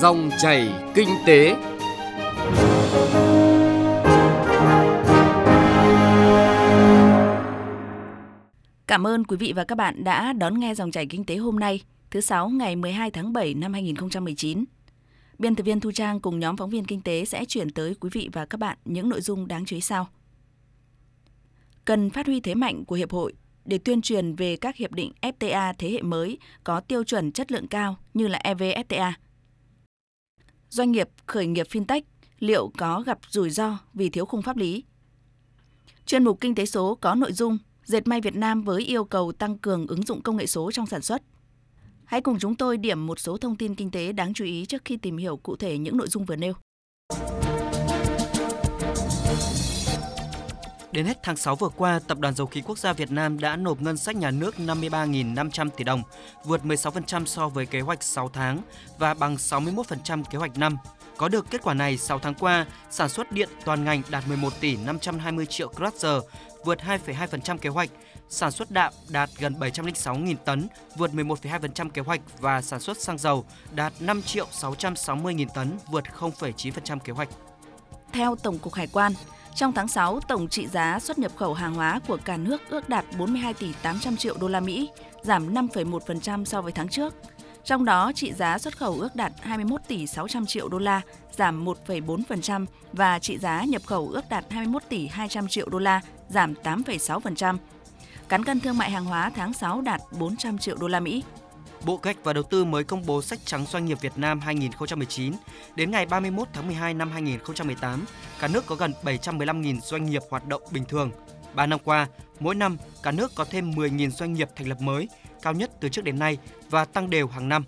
Dòng chảy kinh tế. Cảm ơn quý vị và các bạn đã đón nghe dòng chảy kinh tế hôm nay, thứ sáu ngày 12 tháng 7 năm 2019. Biên tập viên Thu Trang cùng nhóm phóng viên kinh tế sẽ chuyển tới quý vị và các bạn những nội dung đáng chú ý sau. Cần phát huy thế mạnh của hiệp hội để tuyên truyền về các hiệp định FTA thế hệ mới có tiêu chuẩn chất lượng cao như là EVFTA. Doanh nghiệp khởi nghiệp fintech liệu có gặp rủi ro vì thiếu khung pháp lý? Chuyên mục Kinh tế số có nội dung Dệt may Việt Nam với yêu cầu tăng cường ứng dụng công nghệ số trong sản xuất. Hãy cùng chúng tôi điểm một số thông tin kinh tế đáng chú ý trước khi tìm hiểu cụ thể những nội dung vừa nêu. Đến hết tháng 6 vừa qua, Tập đoàn Dầu khí Quốc gia Việt Nam đã nộp ngân sách nhà nước 53.500 tỷ đồng, vượt 16% so với kế hoạch 6 tháng và bằng 61% kế hoạch năm. Có được kết quả này, 6 tháng qua, sản xuất điện toàn ngành đạt 11 tỷ 520 triệu kWh, vượt 2,2% kế hoạch, sản xuất đạm đạt gần 706.000 tấn, vượt 11,2% kế hoạch và sản xuất xăng dầu đạt 5 triệu 660.000 tấn, vượt 0,9% kế hoạch. Theo Tổng cục Hải quan, trong tháng 6, tổng trị giá xuất nhập khẩu hàng hóa của cả nước ước đạt 42 tỷ 800 triệu đô la Mỹ, giảm 5,1% so với tháng trước. Trong đó, trị giá xuất khẩu ước đạt 21 tỷ 600 triệu đô la, giảm 1,4% và trị giá nhập khẩu ước đạt 21 tỷ 200 triệu đô la, giảm 8,6%. Cán cân thương mại hàng hóa tháng 6 đạt 400 triệu đô la Mỹ. Bộ Kế hoạch và Đầu tư mới công bố sách trắng doanh nghiệp Việt Nam 2019. Đến ngày 31 tháng 12 năm 2018, cả nước có gần 715.000 doanh nghiệp hoạt động bình thường. 3 năm qua, mỗi năm cả nước có thêm 10.000 doanh nghiệp thành lập mới, cao nhất từ trước đến nay và tăng đều hàng năm.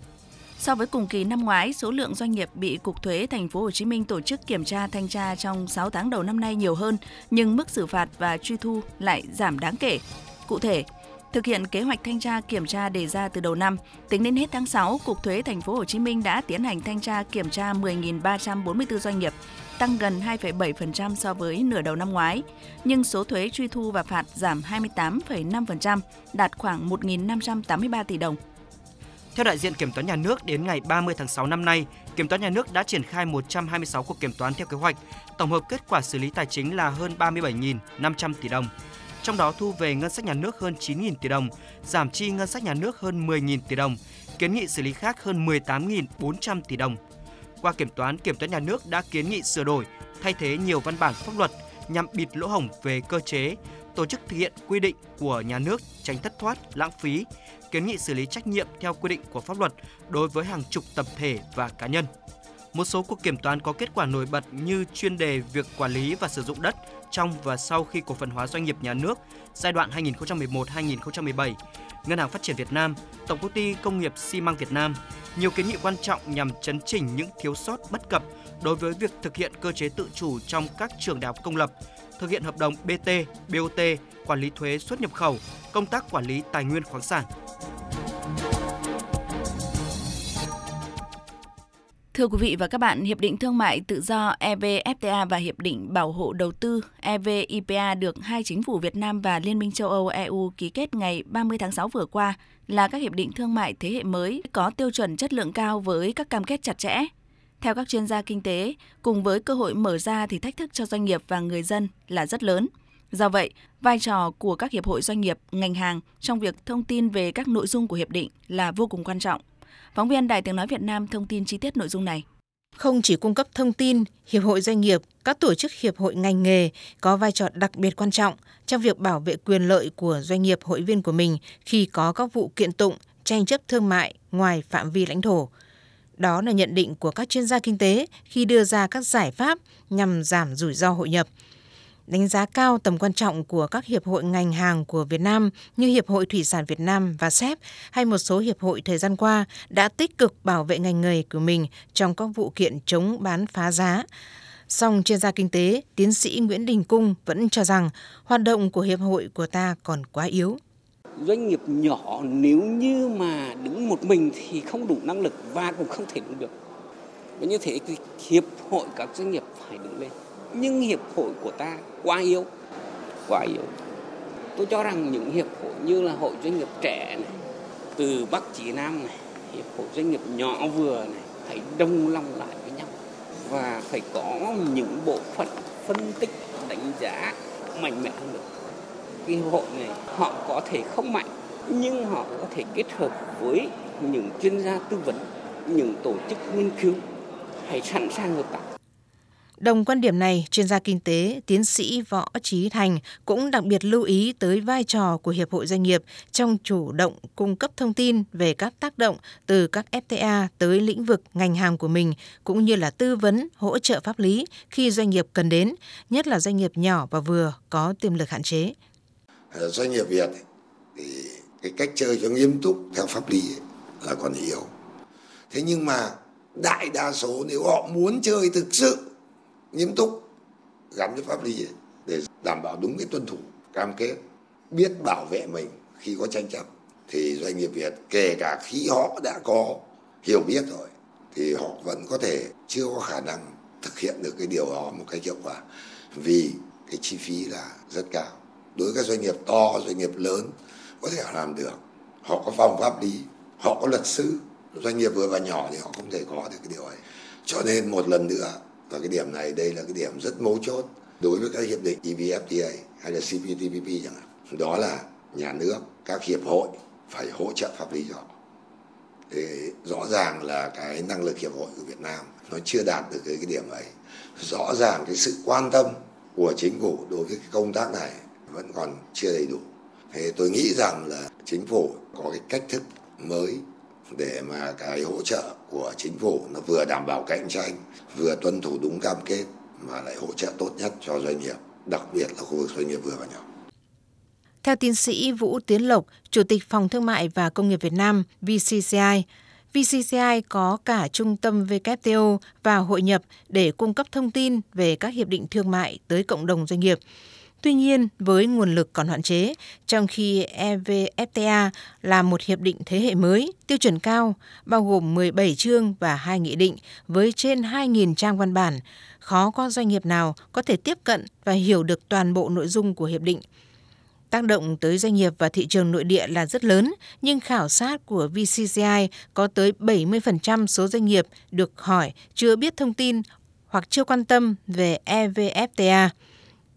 So với cùng kỳ năm ngoái, số lượng doanh nghiệp bị Cục Thuế Thành phố Hồ Chí Minh tổ chức kiểm tra thanh tra trong 6 tháng đầu năm nay nhiều hơn, nhưng mức xử phạt và truy thu lại giảm đáng kể. Cụ thể, Thực hiện kế hoạch thanh tra kiểm tra đề ra từ đầu năm, tính đến hết tháng 6, Cục Thuế Thành phố Hồ Chí Minh đã tiến hành thanh tra kiểm tra 10.344 doanh nghiệp, tăng gần 2,7% so với nửa đầu năm ngoái, nhưng số thuế truy thu và phạt giảm 28,5%, đạt khoảng 1.583 tỷ đồng. Theo đại diện Kiểm toán Nhà nước, đến ngày 30 tháng 6 năm nay, Kiểm toán Nhà nước đã triển khai 126 cuộc kiểm toán theo kế hoạch, tổng hợp kết quả xử lý tài chính là hơn 37.500 tỷ đồng. Trong đó thu về ngân sách nhà nước hơn 9.000 tỷ đồng, giảm chi ngân sách nhà nước hơn 10.000 tỷ đồng, kiến nghị xử lý khác hơn 18.400 tỷ đồng. Qua kiểm toán, Kiểm toán Nhà nước đã kiến nghị sửa đổi, thay thế nhiều văn bản pháp luật nhằm bịt lỗ hổng về cơ chế, tổ chức thực hiện quy định của nhà nước tránh thất thoát, lãng phí, kiến nghị xử lý trách nhiệm theo quy định của pháp luật đối với hàng chục tập thể và cá nhân. Một số cuộc kiểm toán có kết quả nổi bật như chuyên đề việc quản lý và sử dụng đất trong và sau khi cổ phần hóa doanh nghiệp nhà nước giai đoạn 2011-2017, Ngân hàng Phát triển Việt Nam, Tổng công ty Công nghiệp xi măng Việt Nam, nhiều kiến nghị quan trọng nhằm chấn chỉnh những thiếu sót bất cập đối với việc thực hiện cơ chế tự chủ trong các trường đại học công lập, thực hiện hợp đồng BT, BOT, quản lý thuế xuất nhập khẩu, công tác quản lý tài nguyên khoáng sản. Thưa quý vị và các bạn, Hiệp định Thương mại Tự do EVFTA và Hiệp định Bảo hộ Đầu tư EVIPA được hai chính phủ Việt Nam và Liên minh châu Âu EU ký kết ngày 30 tháng 6 vừa qua là các hiệp định thương mại thế hệ mới có tiêu chuẩn chất lượng cao với các cam kết chặt chẽ. Theo các chuyên gia kinh tế, cùng với cơ hội mở ra thì thách thức cho doanh nghiệp và người dân là rất lớn. Do vậy, vai trò của các hiệp hội doanh nghiệp, ngành hàng trong việc thông tin về các nội dung của hiệp định là vô cùng quan trọng. Phóng viên Đài Tiếng Nói Việt Nam thông tin chi tiết nội dung này. Không chỉ cung cấp thông tin, hiệp hội doanh nghiệp, các tổ chức hiệp hội ngành nghề có vai trò đặc biệt quan trọng trong việc bảo vệ quyền lợi của doanh nghiệp hội viên của mình khi có các vụ kiện tụng, tranh chấp thương mại ngoài phạm vi lãnh thổ. Đó là nhận định của các chuyên gia kinh tế khi đưa ra các giải pháp nhằm giảm rủi ro hội nhập – đánh giá cao tầm quan trọng của các hiệp hội ngành hàng của Việt Nam như Hiệp hội Thủy sản Việt Nam và SEP hay một số hiệp hội thời gian qua đã tích cực bảo vệ ngành nghề của mình trong các vụ kiện chống bán phá giá. Song chuyên gia kinh tế, tiến sĩ Nguyễn Đình Cung vẫn cho rằng hoạt động của hiệp hội của ta còn quá yếu. Doanh nghiệp nhỏ nếu như mà đứng một mình thì không đủ năng lực và cũng không thể đứng được. Và như thế thì hiệp hội các doanh nghiệp phải đứng lên nhưng hiệp hội của ta quá yếu quá yếu. Tôi cho rằng những hiệp hội như là hội doanh nghiệp trẻ này, từ bắc chí nam này, hiệp hội doanh nghiệp nhỏ vừa này, phải đông lòng lại với nhau. Và phải có những bộ phận phân tích, đánh giá mạnh mẽ hơn được. cái hội này họ có thể không mạnh, nhưng họ có thể kết hợp với những chuyên gia tư vấn, những tổ chức nghiên cứu hãy sẵn sàng hợp tác. Đồng quan điểm này, chuyên gia kinh tế, tiến sĩ Võ Trí Thành cũng đặc biệt lưu ý tới vai trò của Hiệp hội Doanh nghiệp trong chủ động cung cấp thông tin về các tác động từ các FTA tới lĩnh vực ngành hàng của mình, cũng như là tư vấn, hỗ trợ pháp lý khi doanh nghiệp cần đến, nhất là doanh nghiệp nhỏ và vừa có tiềm lực hạn chế. Ờ, doanh nghiệp Việt thì cái cách chơi cho nghiêm túc theo pháp lý là còn nhiều, Thế nhưng mà đại đa số nếu họ muốn chơi thực sự nghiêm túc gắn với pháp lý để đảm bảo đúng cái tuân thủ, cam kết, biết bảo vệ mình khi có tranh chấp. Thì doanh nghiệp Việt, kể cả khi họ đã có hiểu biết rồi, thì họ vẫn có thể chưa có khả năng thực hiện được cái điều đó một cách hiệu quả. Vì cái chi phí là rất cao. Đối với các doanh nghiệp to, doanh nghiệp lớn, có thể họ làm được. Họ có phòng pháp lý, họ có luật sư. Doanh nghiệp vừa và nhỏ thì họ không thể có được cái điều ấy. Cho nên một lần nữa và cái điểm này đây là cái điểm rất mấu chốt đối với các hiệp định evfta hay là cptpp chẳng hạn. Đó là nhà nước các hiệp hội phải hỗ trợ pháp lý cho họ. Thì rõ ràng là cái năng lực hiệp hội của Việt Nam nó chưa đạt được cái, cái điểm ấy. Rõ ràng cái sự quan tâm của chính phủ đối với cái công tác này vẫn còn chưa đầy đủ. Thì tôi nghĩ rằng là chính phủ có cái cách thức mới để mà cái hỗ trợ của chính phủ nó vừa đảm bảo cạnh tranh, vừa tuân thủ đúng cam kết mà lại hỗ trợ tốt nhất cho doanh nghiệp, đặc biệt là khu vực doanh nghiệp vừa và nhỏ. Theo tiến sĩ Vũ Tiến Lộc, Chủ tịch Phòng Thương mại và Công nghiệp Việt Nam VCCI, VCCI có cả trung tâm WTO và hội nhập để cung cấp thông tin về các hiệp định thương mại tới cộng đồng doanh nghiệp. Tuy nhiên, với nguồn lực còn hạn chế, trong khi EVFTA là một hiệp định thế hệ mới, tiêu chuẩn cao, bao gồm 17 chương và 2 nghị định với trên 2.000 trang văn bản, khó có doanh nghiệp nào có thể tiếp cận và hiểu được toàn bộ nội dung của hiệp định. Tác động tới doanh nghiệp và thị trường nội địa là rất lớn, nhưng khảo sát của VCCI có tới 70% số doanh nghiệp được hỏi chưa biết thông tin hoặc chưa quan tâm về EVFTA.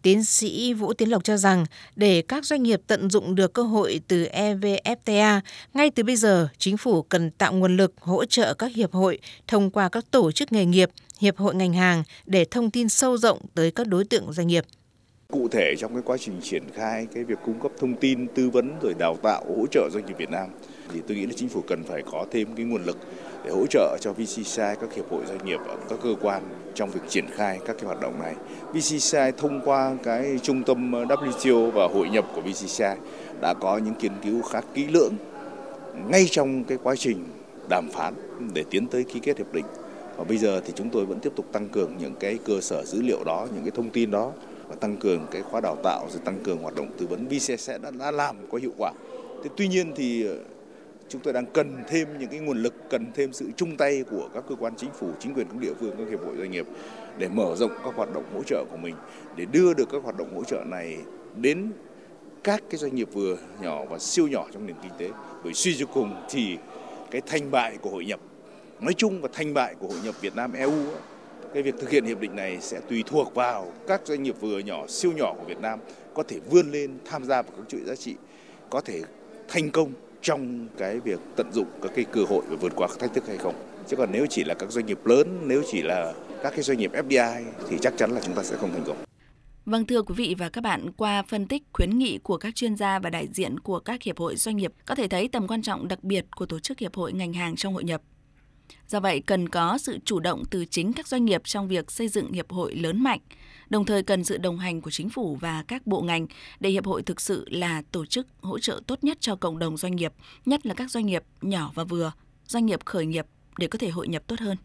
Tiến sĩ Vũ Tiến Lộc cho rằng để các doanh nghiệp tận dụng được cơ hội từ EVFTA, ngay từ bây giờ chính phủ cần tạo nguồn lực hỗ trợ các hiệp hội thông qua các tổ chức nghề nghiệp, hiệp hội ngành hàng để thông tin sâu rộng tới các đối tượng doanh nghiệp. Cụ thể trong cái quá trình triển khai cái việc cung cấp thông tin, tư vấn rồi đào tạo hỗ trợ doanh nghiệp Việt Nam thì tôi nghĩ là chính phủ cần phải có thêm cái nguồn lực để hỗ trợ cho VCCI các hiệp hội doanh nghiệp các cơ quan trong việc triển khai các cái hoạt động này. VCCI thông qua cái trung tâm WTO và hội nhập của VCCI đã có những nghiên cứu khá kỹ lưỡng ngay trong cái quá trình đàm phán để tiến tới ký kết hiệp định. Và bây giờ thì chúng tôi vẫn tiếp tục tăng cường những cái cơ sở dữ liệu đó, những cái thông tin đó và tăng cường cái khóa đào tạo rồi tăng cường hoạt động tư vấn VCCI đã, đã làm có hiệu quả. Thế tuy nhiên thì chúng tôi đang cần thêm những cái nguồn lực, cần thêm sự chung tay của các cơ quan chính phủ, chính quyền các địa phương, các hiệp hội doanh nghiệp để mở rộng các hoạt động hỗ trợ của mình, để đưa được các hoạt động hỗ trợ này đến các cái doanh nghiệp vừa nhỏ và siêu nhỏ trong nền kinh tế. Bởi suy cho cùng thì cái thành bại của hội nhập nói chung và thành bại của hội nhập Việt Nam EU cái việc thực hiện hiệp định này sẽ tùy thuộc vào các doanh nghiệp vừa nhỏ siêu nhỏ của Việt Nam có thể vươn lên tham gia vào các chuỗi giá trị có thể thành công trong cái việc tận dụng các cái cơ hội và vượt qua các thách thức hay không. Chứ còn nếu chỉ là các doanh nghiệp lớn, nếu chỉ là các cái doanh nghiệp FDI thì chắc chắn là chúng ta sẽ không thành công. Vâng thưa quý vị và các bạn, qua phân tích khuyến nghị của các chuyên gia và đại diện của các hiệp hội doanh nghiệp có thể thấy tầm quan trọng đặc biệt của tổ chức hiệp hội ngành hàng trong hội nhập. Do vậy, cần có sự chủ động từ chính các doanh nghiệp trong việc xây dựng hiệp hội lớn mạnh, đồng thời cần sự đồng hành của chính phủ và các bộ ngành để hiệp hội thực sự là tổ chức hỗ trợ tốt nhất cho cộng đồng doanh nghiệp, nhất là các doanh nghiệp nhỏ và vừa, doanh nghiệp khởi nghiệp để có thể hội nhập tốt hơn.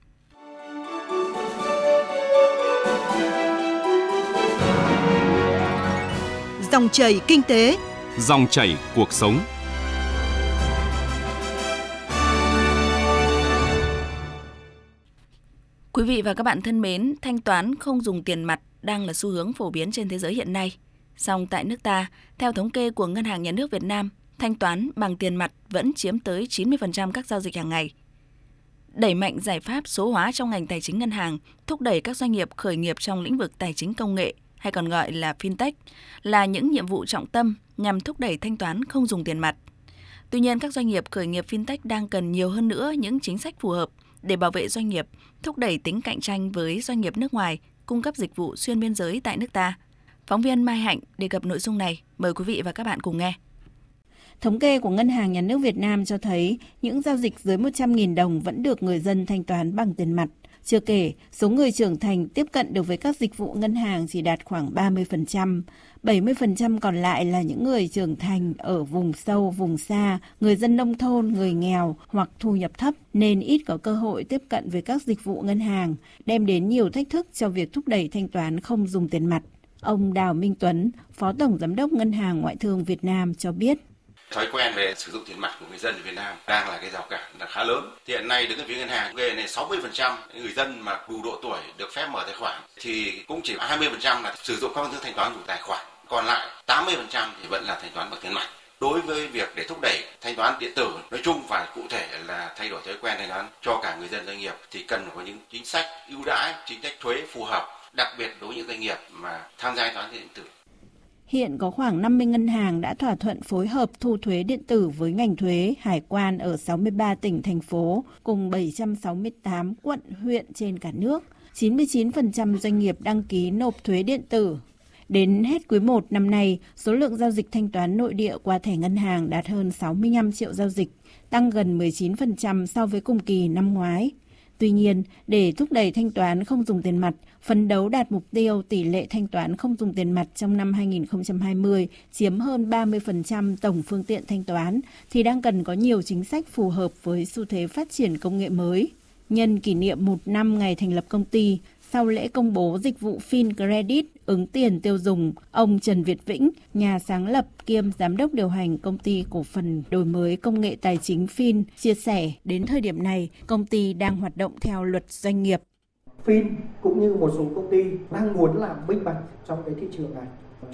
Dòng chảy kinh tế, dòng chảy cuộc sống. Quý vị và các bạn thân mến, thanh toán không dùng tiền mặt đang là xu hướng phổ biến trên thế giới hiện nay. Song tại nước ta, theo thống kê của Ngân hàng Nhà nước Việt Nam, thanh toán bằng tiền mặt vẫn chiếm tới 90% các giao dịch hàng ngày. đẩy mạnh giải pháp số hóa trong ngành tài chính ngân hàng, thúc đẩy các doanh nghiệp khởi nghiệp trong lĩnh vực tài chính công nghệ hay còn gọi là fintech là những nhiệm vụ trọng tâm nhằm thúc đẩy thanh toán không dùng tiền mặt. Tuy nhiên, các doanh nghiệp khởi nghiệp fintech đang cần nhiều hơn nữa những chính sách phù hợp để bảo vệ doanh nghiệp, thúc đẩy tính cạnh tranh với doanh nghiệp nước ngoài cung cấp dịch vụ xuyên biên giới tại nước ta. Phóng viên Mai Hạnh đề cập nội dung này, mời quý vị và các bạn cùng nghe. Thống kê của Ngân hàng Nhà nước Việt Nam cho thấy những giao dịch dưới 100.000 đồng vẫn được người dân thanh toán bằng tiền mặt. Chưa kể, số người trưởng thành tiếp cận được với các dịch vụ ngân hàng chỉ đạt khoảng 30%. 70% còn lại là những người trưởng thành ở vùng sâu, vùng xa, người dân nông thôn, người nghèo hoặc thu nhập thấp nên ít có cơ hội tiếp cận với các dịch vụ ngân hàng, đem đến nhiều thách thức cho việc thúc đẩy thanh toán không dùng tiền mặt. Ông Đào Minh Tuấn, Phó Tổng Giám đốc Ngân hàng Ngoại thương Việt Nam cho biết thói quen về sử dụng tiền mặt của người dân ở Việt Nam đang là cái rào cản là khá lớn. Thì hiện nay đứng ở phía ngân hàng về này 60% người dân mà đủ độ tuổi được phép mở tài khoản thì cũng chỉ 20% là sử dụng các phương thức thanh toán đủ tài khoản. Còn lại 80% thì vẫn là thanh toán bằng tiền mặt. Đối với việc để thúc đẩy thanh toán điện tử nói chung và cụ thể là thay đổi thói quen thanh toán cho cả người dân doanh nghiệp thì cần có những chính sách ưu đãi, chính sách thuế phù hợp, đặc biệt đối với những doanh nghiệp mà tham gia thanh toán điện tử Hiện có khoảng 50 ngân hàng đã thỏa thuận phối hợp thu thuế điện tử với ngành thuế, hải quan ở 63 tỉnh, thành phố, cùng 768 quận, huyện trên cả nước. 99% doanh nghiệp đăng ký nộp thuế điện tử. Đến hết quý 1 năm nay, số lượng giao dịch thanh toán nội địa qua thẻ ngân hàng đạt hơn 65 triệu giao dịch, tăng gần 19% so với cùng kỳ năm ngoái. Tuy nhiên, để thúc đẩy thanh toán không dùng tiền mặt, phấn đấu đạt mục tiêu tỷ lệ thanh toán không dùng tiền mặt trong năm 2020 chiếm hơn 30% tổng phương tiện thanh toán, thì đang cần có nhiều chính sách phù hợp với xu thế phát triển công nghệ mới. Nhân kỷ niệm một năm ngày thành lập công ty, sau lễ công bố dịch vụ FinCredit ứng tiền tiêu dùng, ông Trần Việt Vĩnh, nhà sáng lập kiêm giám đốc điều hành công ty cổ phần đổi mới công nghệ tài chính Fin, chia sẻ đến thời điểm này, công ty đang hoạt động theo luật doanh nghiệp. Fin cũng như một số công ty đang muốn làm minh bạch trong cái thị trường này.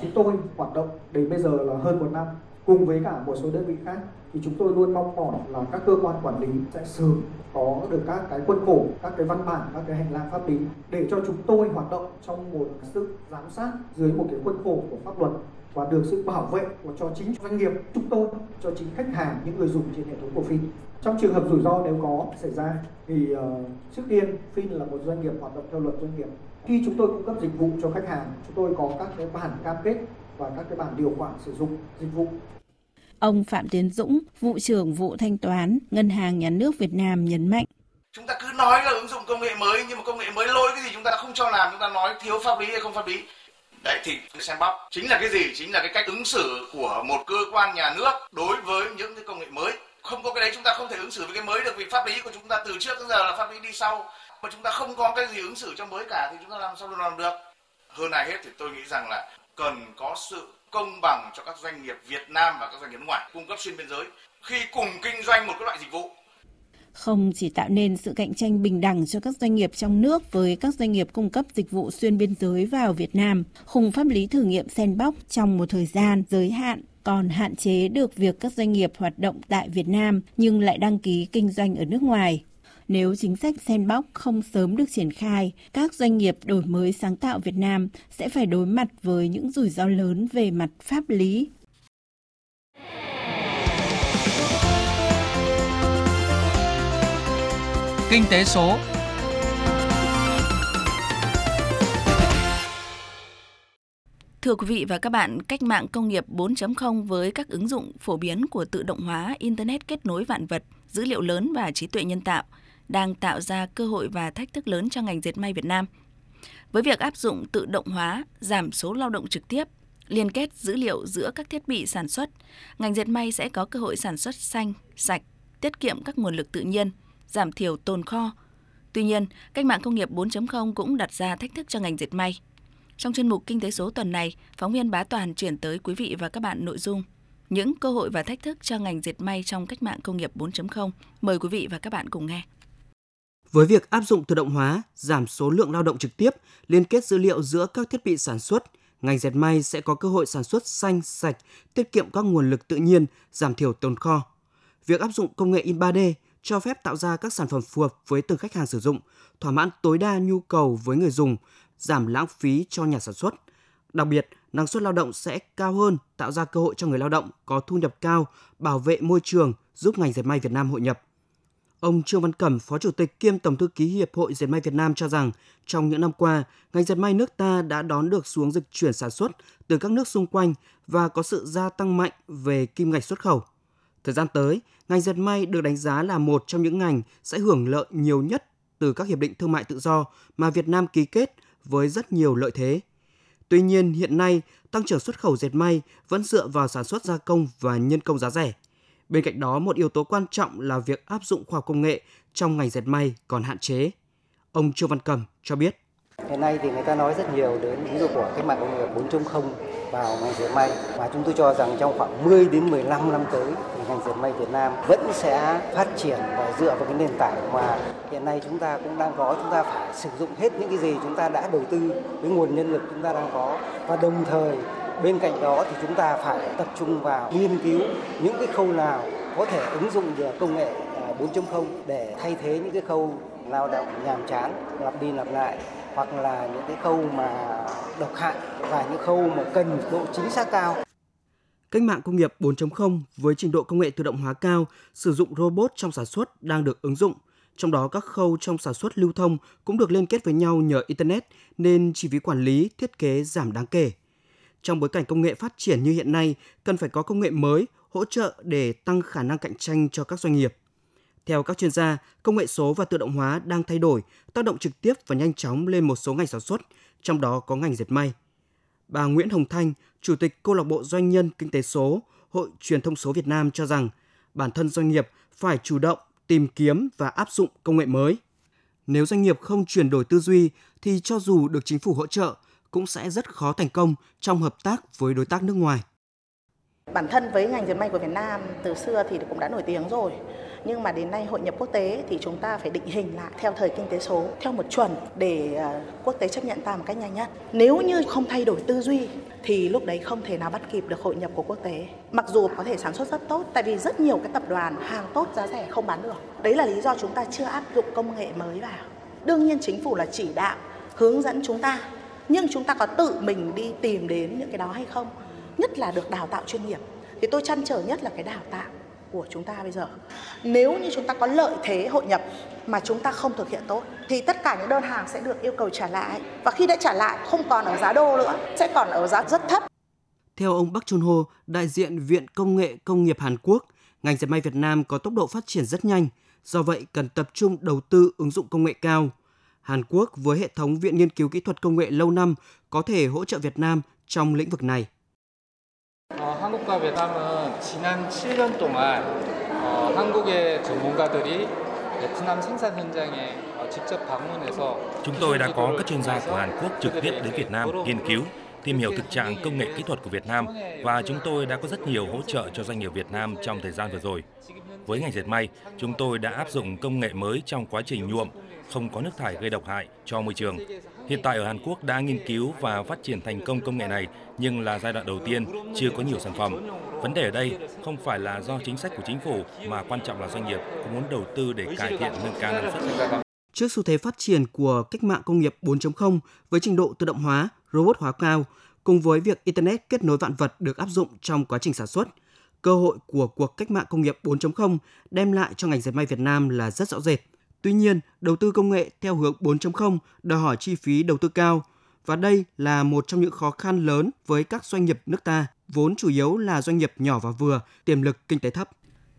Chúng tôi hoạt động đến bây giờ là hơn một năm cùng với cả một số đơn vị khác thì chúng tôi luôn mong mỏi là các cơ quan quản lý sẽ sớm có được các cái khuôn khổ, các cái văn bản, các cái hành lang pháp lý để cho chúng tôi hoạt động trong một sự giám sát dưới một cái khuôn khổ của pháp luật và được sự bảo vệ của cho chính doanh nghiệp chúng tôi, cho chính khách hàng, những người dùng trên hệ thống của Fin. Trong trường hợp rủi ro nếu có xảy ra thì uh, trước tiên Fin là một doanh nghiệp hoạt động theo luật doanh nghiệp. Khi chúng tôi cung cấp dịch vụ cho khách hàng, chúng tôi có các cái bản cam kết và các cái bản điều khoản sử dụng dịch vụ Ông Phạm Tiến Dũng, vụ trưởng vụ thanh toán Ngân hàng Nhà nước Việt Nam nhấn mạnh. Chúng ta cứ nói là ứng dụng công nghệ mới nhưng mà công nghệ mới lỗi cái gì chúng ta không cho làm, chúng ta nói thiếu pháp lý hay không pháp lý. Đấy thì xem bóc chính là cái gì? Chính là cái cách ứng xử của một cơ quan nhà nước đối với những cái công nghệ mới. Không có cái đấy chúng ta không thể ứng xử với cái mới được vì pháp lý của chúng ta từ trước đến giờ là pháp lý đi sau. Mà chúng ta không có cái gì ứng xử cho mới cả thì chúng ta làm sao làm được? Hơn ai hết thì tôi nghĩ rằng là cần có sự công bằng cho các doanh nghiệp Việt Nam và các doanh nghiệp nước ngoài cung cấp xuyên biên giới khi cùng kinh doanh một cái loại dịch vụ không chỉ tạo nên sự cạnh tranh bình đẳng cho các doanh nghiệp trong nước với các doanh nghiệp cung cấp dịch vụ xuyên biên giới vào Việt Nam, khung pháp lý thử nghiệm sen bóc trong một thời gian giới hạn còn hạn chế được việc các doanh nghiệp hoạt động tại Việt Nam nhưng lại đăng ký kinh doanh ở nước ngoài. Nếu chính sách Sandbox không sớm được triển khai, các doanh nghiệp đổi mới sáng tạo Việt Nam sẽ phải đối mặt với những rủi ro lớn về mặt pháp lý. Kinh tế số Thưa quý vị và các bạn, cách mạng công nghiệp 4.0 với các ứng dụng phổ biến của tự động hóa, Internet kết nối vạn vật, dữ liệu lớn và trí tuệ nhân tạo – đang tạo ra cơ hội và thách thức lớn cho ngành dệt may Việt Nam. Với việc áp dụng tự động hóa, giảm số lao động trực tiếp, liên kết dữ liệu giữa các thiết bị sản xuất, ngành dệt may sẽ có cơ hội sản xuất xanh, sạch, tiết kiệm các nguồn lực tự nhiên, giảm thiểu tồn kho. Tuy nhiên, cách mạng công nghiệp 4.0 cũng đặt ra thách thức cho ngành dệt may. Trong chuyên mục Kinh tế số tuần này, phóng viên Bá Toàn chuyển tới quý vị và các bạn nội dung những cơ hội và thách thức cho ngành dệt may trong cách mạng công nghiệp 4.0. Mời quý vị và các bạn cùng nghe. Với việc áp dụng tự động hóa, giảm số lượng lao động trực tiếp, liên kết dữ liệu giữa các thiết bị sản xuất, ngành dệt may sẽ có cơ hội sản xuất xanh, sạch, tiết kiệm các nguồn lực tự nhiên, giảm thiểu tồn kho. Việc áp dụng công nghệ in 3D, cho phép tạo ra các sản phẩm phù hợp với từng khách hàng sử dụng, thỏa mãn tối đa nhu cầu với người dùng, giảm lãng phí cho nhà sản xuất. Đặc biệt, năng suất lao động sẽ cao hơn, tạo ra cơ hội cho người lao động có thu nhập cao, bảo vệ môi trường, giúp ngành dệt may Việt Nam hội nhập. Ông Trương Văn Cẩm, Phó Chủ tịch kiêm Tổng thư ký Hiệp hội Dệt may Việt Nam cho rằng, trong những năm qua, ngành dệt may nước ta đã đón được xuống dịch chuyển sản xuất từ các nước xung quanh và có sự gia tăng mạnh về kim ngạch xuất khẩu. Thời gian tới, ngành dệt may được đánh giá là một trong những ngành sẽ hưởng lợi nhiều nhất từ các hiệp định thương mại tự do mà Việt Nam ký kết với rất nhiều lợi thế. Tuy nhiên, hiện nay, tăng trưởng xuất khẩu dệt may vẫn dựa vào sản xuất gia công và nhân công giá rẻ. Bên cạnh đó, một yếu tố quan trọng là việc áp dụng khoa học công nghệ trong ngành dệt may còn hạn chế. Ông Trương Văn Cầm cho biết. Hiện nay thì người ta nói rất nhiều đến ứng dụng của cách mạng công nghiệp 4.0 vào ngành dệt may và chúng tôi cho rằng trong khoảng 10 đến 15 năm tới thì ngành dệt may Việt Nam vẫn sẽ phát triển và dựa vào cái nền tảng mà hiện nay chúng ta cũng đang có chúng ta phải sử dụng hết những cái gì chúng ta đã đầu tư với nguồn nhân lực chúng ta đang có và đồng thời bên cạnh đó thì chúng ta phải tập trung vào nghiên cứu những cái khâu nào có thể ứng dụng được công nghệ à, 4.0 để thay thế những cái khâu lao động nhàm chán lặp đi lặp lại hoặc là những cái khâu mà độc hại và những khâu mà cần độ chính xác cao. Cách mạng công nghiệp 4.0 với trình độ công nghệ tự động hóa cao, sử dụng robot trong sản xuất đang được ứng dụng. Trong đó các khâu trong sản xuất lưu thông cũng được liên kết với nhau nhờ Internet nên chi phí quản lý, thiết kế giảm đáng kể. Trong bối cảnh công nghệ phát triển như hiện nay, cần phải có công nghệ mới hỗ trợ để tăng khả năng cạnh tranh cho các doanh nghiệp. Theo các chuyên gia, công nghệ số và tự động hóa đang thay đổi, tác động trực tiếp và nhanh chóng lên một số ngành sản xuất, trong đó có ngành dệt may. Bà Nguyễn Hồng Thanh, Chủ tịch Câu lạc bộ Doanh nhân Kinh tế số, Hội Truyền thông số Việt Nam cho rằng bản thân doanh nghiệp phải chủ động tìm kiếm và áp dụng công nghệ mới. Nếu doanh nghiệp không chuyển đổi tư duy thì cho dù được chính phủ hỗ trợ cũng sẽ rất khó thành công trong hợp tác với đối tác nước ngoài. Bản thân với ngành dệt may của Việt Nam từ xưa thì cũng đã nổi tiếng rồi. Nhưng mà đến nay hội nhập quốc tế thì chúng ta phải định hình lại theo thời kinh tế số, theo một chuẩn để ờ, quốc tế chấp nhận ta một cách nhanh nhất. Nếu như không thay đổi tư duy thì lúc đấy không thể nào bắt kịp được hội nhập của quốc tế. Mặc dù có thể sản xuất rất tốt, tại vì rất nhiều cái tập đoàn, hàng tốt giá rẻ không bán được. Đấy là lý do chúng ta chưa áp dụng công nghệ mới vào. Đương nhiên chính phủ là chỉ đạo, hướng dẫn chúng ta nhưng chúng ta có tự mình đi tìm đến những cái đó hay không nhất là được đào tạo chuyên nghiệp thì tôi chăn trở nhất là cái đào tạo của chúng ta bây giờ. Nếu như chúng ta có lợi thế hội nhập mà chúng ta không thực hiện tốt thì tất cả những đơn hàng sẽ được yêu cầu trả lại và khi đã trả lại không còn ở giá đô nữa, sẽ còn ở giá rất thấp. Theo ông Bắc Chun Ho, đại diện Viện Công nghệ Công nghiệp Hàn Quốc, ngành dệt may Việt Nam có tốc độ phát triển rất nhanh, do vậy cần tập trung đầu tư ứng dụng công nghệ cao. Hàn Quốc với hệ thống viện nghiên cứu kỹ thuật công nghệ lâu năm có thể hỗ trợ Việt Nam trong lĩnh vực này. 어, 한국과 베트남은 지난 7년 동안 어, 한국의 전문가들이 베트남 생산 현장에 어, 직접 방문해서 Chúng tôi đã có các chuyên gia của Hàn Quốc trực tiếp đến Việt Nam nghiên cứu, tìm hiểu thực trạng công nghệ kỹ thuật của Việt Nam và chúng tôi đã có rất nhiều hỗ trợ cho doanh nghiệp Việt Nam trong thời gian vừa rồi. Với ngành dệt may, chúng tôi đã áp dụng công nghệ mới trong quá trình nhuộm, không có nước thải gây độc hại cho môi trường. Hiện tại ở Hàn Quốc đã nghiên cứu và phát triển thành công công nghệ này nhưng là giai đoạn đầu tiên, chưa có nhiều sản phẩm. Vấn đề ở đây không phải là do chính sách của chính phủ mà quan trọng là doanh nghiệp có muốn đầu tư để cải thiện nâng cao năng suất. Trước xu thế phát triển của cách mạng công nghiệp 4.0 với trình độ tự động hóa, robot hóa cao, cùng với việc Internet kết nối vạn vật được áp dụng trong quá trình sản xuất, cơ hội của cuộc cách mạng công nghiệp 4.0 đem lại cho ngành dệt may Việt Nam là rất rõ rệt. Tuy nhiên, đầu tư công nghệ theo hướng 4.0 đòi hỏi chi phí đầu tư cao và đây là một trong những khó khăn lớn với các doanh nghiệp nước ta, vốn chủ yếu là doanh nghiệp nhỏ và vừa, tiềm lực kinh tế thấp.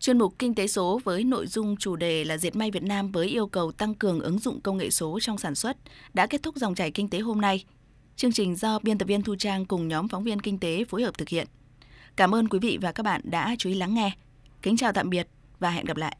Chuyên mục Kinh tế số với nội dung chủ đề là Diệt may Việt Nam với yêu cầu tăng cường ứng dụng công nghệ số trong sản xuất đã kết thúc dòng chảy kinh tế hôm nay. Chương trình do biên tập viên Thu Trang cùng nhóm phóng viên kinh tế phối hợp thực hiện. Cảm ơn quý vị và các bạn đã chú ý lắng nghe. Kính chào tạm biệt và hẹn gặp lại.